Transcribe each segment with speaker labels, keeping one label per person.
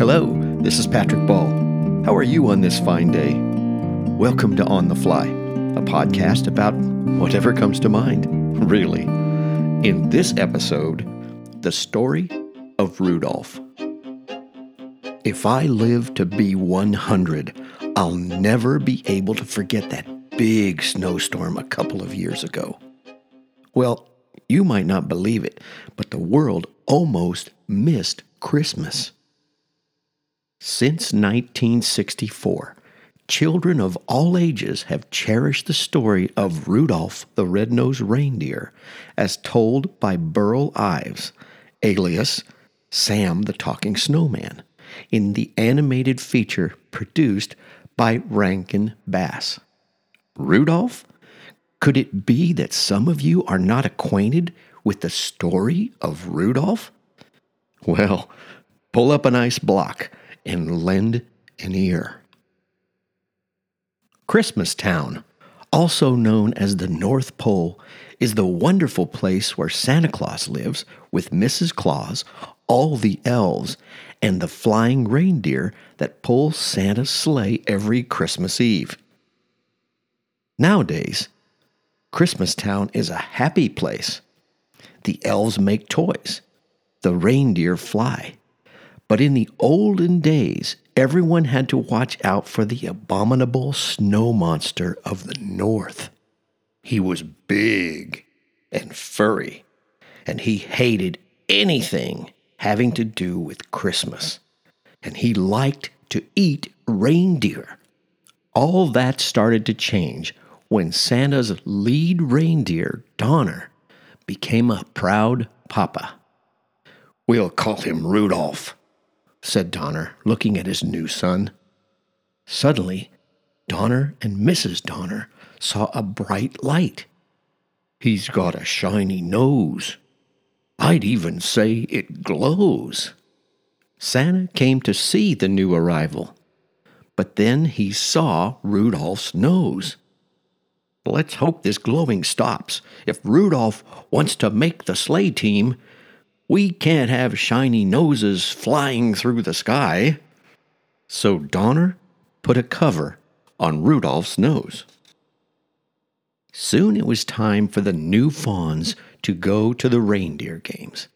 Speaker 1: Hello, this is Patrick Ball. How are you on this fine day? Welcome to On the Fly, a podcast about whatever comes to mind, really. In this episode, the story of Rudolph. If I live to be 100, I'll never be able to forget that big snowstorm a couple of years ago. Well, you might not believe it, but the world almost missed Christmas. Since 1964, children of all ages have cherished the story of Rudolph the Red-Nosed Reindeer as told by Burl Ives, alias Sam the Talking Snowman, in the animated feature produced by Rankin Bass. Rudolph? Could it be that some of you are not acquainted with the story of Rudolph? Well, pull up an ice block and lend an ear. Christmastown, also known as the North Pole, is the wonderful place where Santa Claus lives with Mrs. Claus, all the elves, and the flying reindeer that pull Santa's sleigh every Christmas Eve. Nowadays, Christmastown is a happy place. The elves make toys, the reindeer fly, but in the olden days, everyone had to watch out for the abominable snow monster of the north. He was big and furry, and he hated anything having to do with Christmas. And he liked to eat reindeer. All that started to change when Santa's lead reindeer, Donner, became a proud papa. We'll call him Rudolph, said Donner, looking at his new son. Suddenly, Donner and Mrs. Donner saw a bright light. He's got a shiny nose. I'd even say it glows. Santa came to see the new arrival, but then he saw Rudolph's nose. Let's hope this glowing stops. If Rudolph wants to make the sleigh team, we can't have shiny noses flying through the sky. So Donner put a cover on Rudolph's nose. Soon it was time for the new fawns to go to the reindeer games.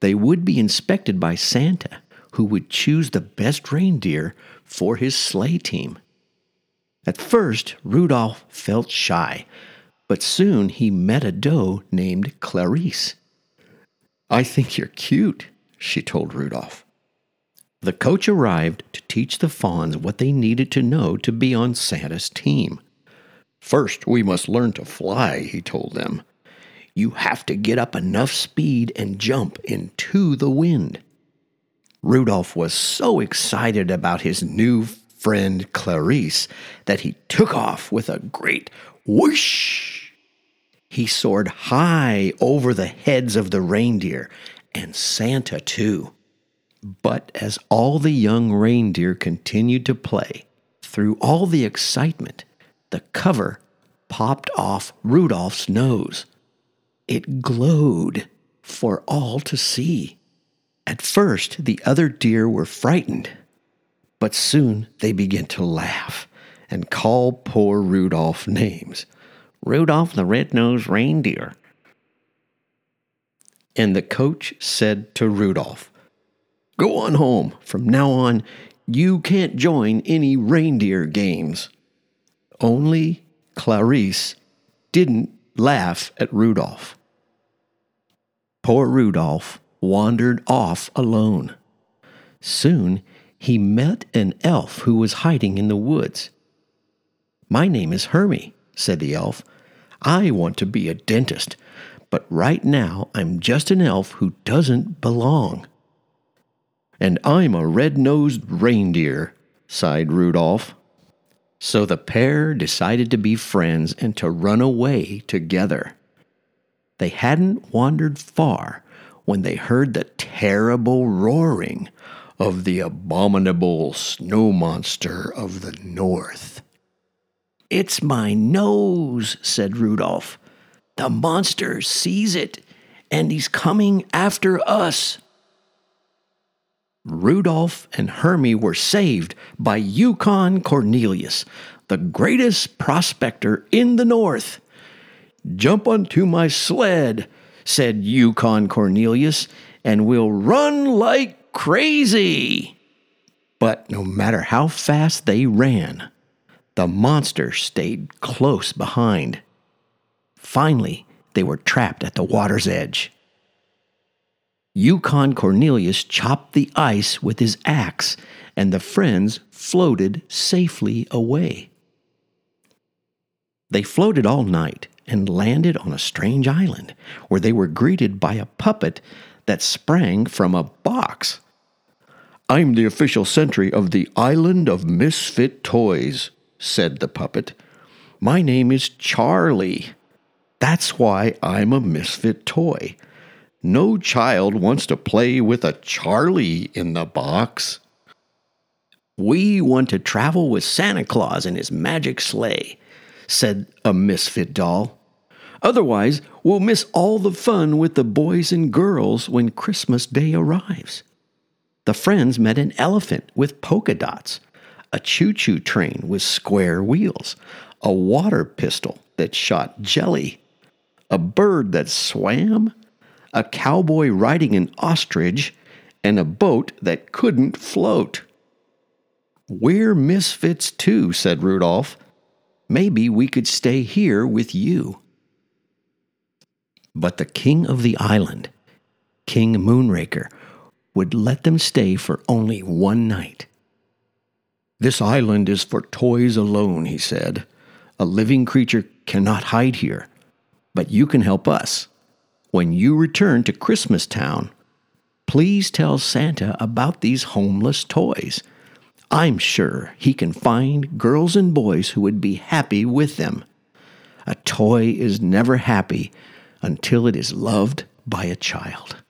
Speaker 1: They would be inspected by Santa, who would choose the best reindeer for his sleigh team. At first, Rudolph felt shy, but soon he met a doe named Clarice. I think you're cute, she told Rudolph. The coach arrived to teach the fawns what they needed to know to be on Santa's team. First, we must learn to fly, he told them. You have to get up enough speed and jump into the wind. Rudolph was so excited about his new friend Clarice that he took off with a great whoosh he soared high over the heads of the reindeer and Santa, too. But as all the young reindeer continued to play, through all the excitement, the cover popped off Rudolph's nose. It glowed for all to see. At first, the other deer were frightened, but soon they began to laugh and call poor Rudolph names. Rudolph the Red-Nosed Reindeer. And the coach said to Rudolph, Go on home. From now on, you can't join any reindeer games. Only Clarice didn't laugh at Rudolph. Poor Rudolph wandered off alone. Soon he met an elf who was hiding in the woods. My name is Hermie, said the elf. I want to be a dentist, but right now I'm just an elf who doesn't belong. And I'm a red nosed reindeer, sighed Rudolph. So the pair decided to be friends and to run away together. They hadn't wandered far when they heard the terrible roaring of the abominable snow monster of the north. It's my nose, said Rudolph. The monster sees it, and he's coming after us. Rudolph and Hermie were saved by Yukon Cornelius, the greatest prospector in the North. Jump onto my sled, said Yukon Cornelius, and we'll run like crazy. But no matter how fast they ran, the monster stayed close behind. Finally, they were trapped at the water's edge. Yukon Cornelius chopped the ice with his axe, and the friends floated safely away. They floated all night and landed on a strange island where they were greeted by a puppet that sprang from a box. I'm the official sentry of the Island of Misfit Toys, said the puppet. My name is Charlie. That's why I'm a misfit toy. No child wants to play with a Charlie in the box. We want to travel with Santa Claus in his magic sleigh, said a misfit doll. Otherwise, we'll miss all the fun with the boys and girls when Christmas Day arrives. The friends met an elephant with polka dots, a choo choo train with square wheels, a water pistol that shot jelly, a bird that swam, a cowboy riding an ostrich, and a boat that couldn't float. We're misfits too, said Rudolph. Maybe we could stay here with you. But the king of the island, King Moonracer, would let them stay for only one night. This island is for toys alone, he said. A living creature cannot hide here, but you can help us. When you return to Christmas Town, please tell Santa about these homeless toys. I'm sure he can find girls and boys who would be happy with them. A toy is never happy until it is loved by a child.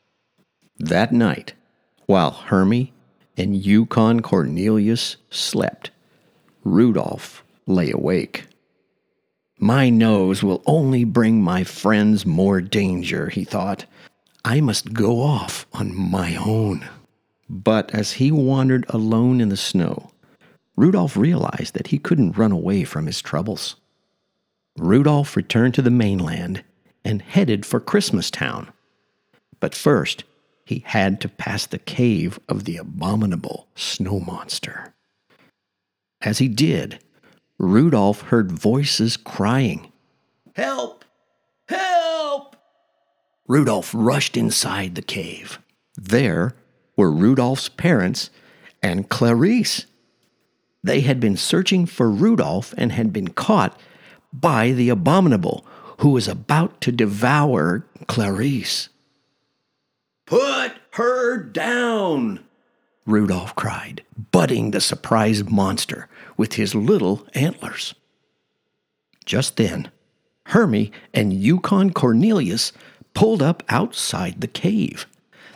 Speaker 1: That night, while Hermie and Yukon Cornelius slept, Rudolph lay awake. My nose will only bring my friends more danger, he thought. I must go off on my own. But as he wandered alone in the snow, Rudolph realized that he couldn't run away from his troubles. Rudolph returned to the mainland and headed for Christmas Town. But first, he had to pass the cave of the abominable snow monster. As he did, Rudolph heard voices crying, Help! Help! Rudolph rushed inside the cave. There were Rudolph's parents and Clarice. They had been searching for Rudolph and had been caught by the abominable who was about to devour Clarice. Put her down, Rudolph cried, butting the surprised monster with his little antlers. Just then, Hermie and Yukon Cornelius pulled up outside the cave.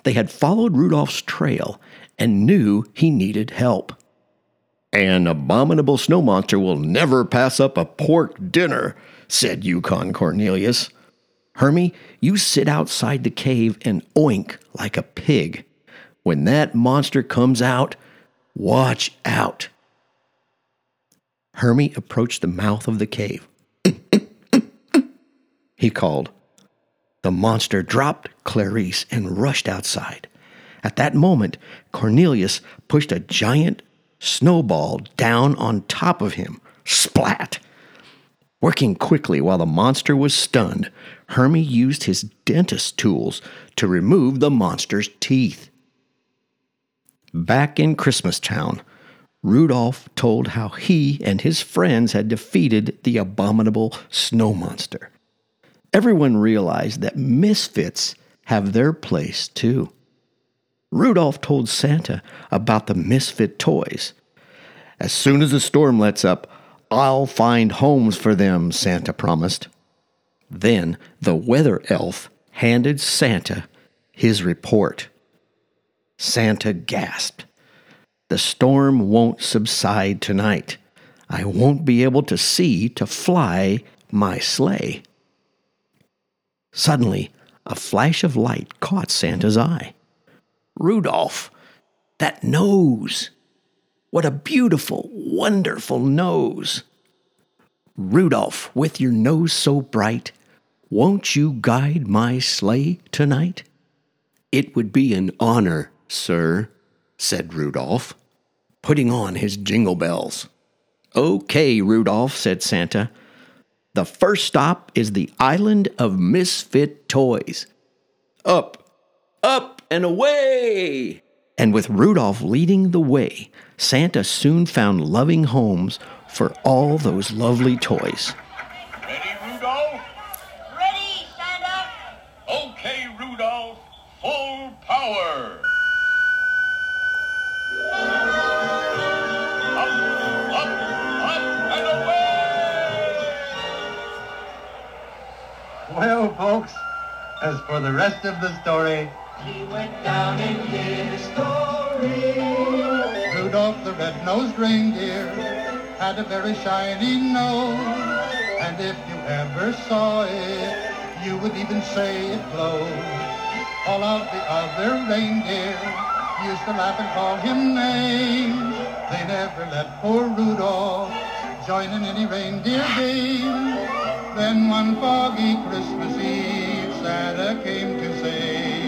Speaker 1: They had followed Rudolph's trail and knew he needed help. An abominable snow monster will never pass up a pork dinner, said Yukon Cornelius. Hermie, you sit outside the cave and oink like a pig. When that monster comes out, watch out. Hermie approached the mouth of the cave. he called. The monster dropped Clarice and rushed outside. At that moment, Cornelius pushed a giant snowball down on top of him. Splat! Working quickly while the monster was stunned, Hermie used his dentist tools to remove the monster's teeth. Back in Christmas Town, Rudolph told how he and his friends had defeated the abominable snow monster. Everyone realized that misfits have their place too. Rudolph told Santa about the misfit toys. As soon as the storm lets up, I'll find homes for them, Santa promised. Then the weather elf handed Santa his report. Santa gasped. The storm won't subside tonight. I won't be able to see to fly my sleigh. Suddenly, a flash of light caught Santa's eye. Rudolph, That nose! What a beautiful, wonderful nose! Rudolph, with your nose so bright, won't you guide my sleigh tonight? It would be an honor, sir, said Rudolph, putting on his jingle bells. Okay, Rudolph, said Santa. The first stop is the island of misfit toys. Up, up, and away! And with Rudolph leading the way, Santa soon found loving homes for all those lovely toys.
Speaker 2: Ready, Rudolph?
Speaker 3: Ready, Santa?
Speaker 2: Okay, Rudolph. Full power. Up, up, up, and away!
Speaker 4: Well, folks, as for the rest of the story,
Speaker 3: He went down in history.
Speaker 4: Rudolph the red-nosed reindeer had a very shiny nose, and if you ever saw it, you would even say it glowed. All of the other reindeer used to laugh and call him names. They never let poor Rudolph join in any reindeer game. Then one foggy Christmas Eve, Santa came to say,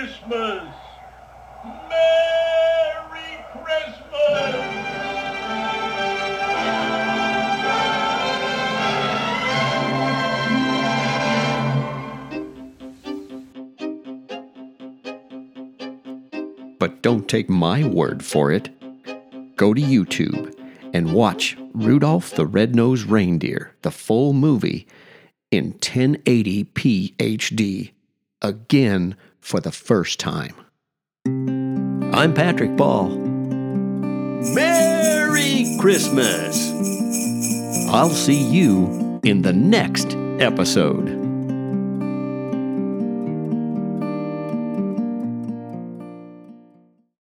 Speaker 2: Christmas! Merry Christmas!
Speaker 1: But don't take my word for it. Go to YouTube and watch Rudolph the Red-Nosed Reindeer, the full movie, in 1080p HD, again for the first time. I'm Patrick Ball. Merry Christmas! I'll see you in the next episode.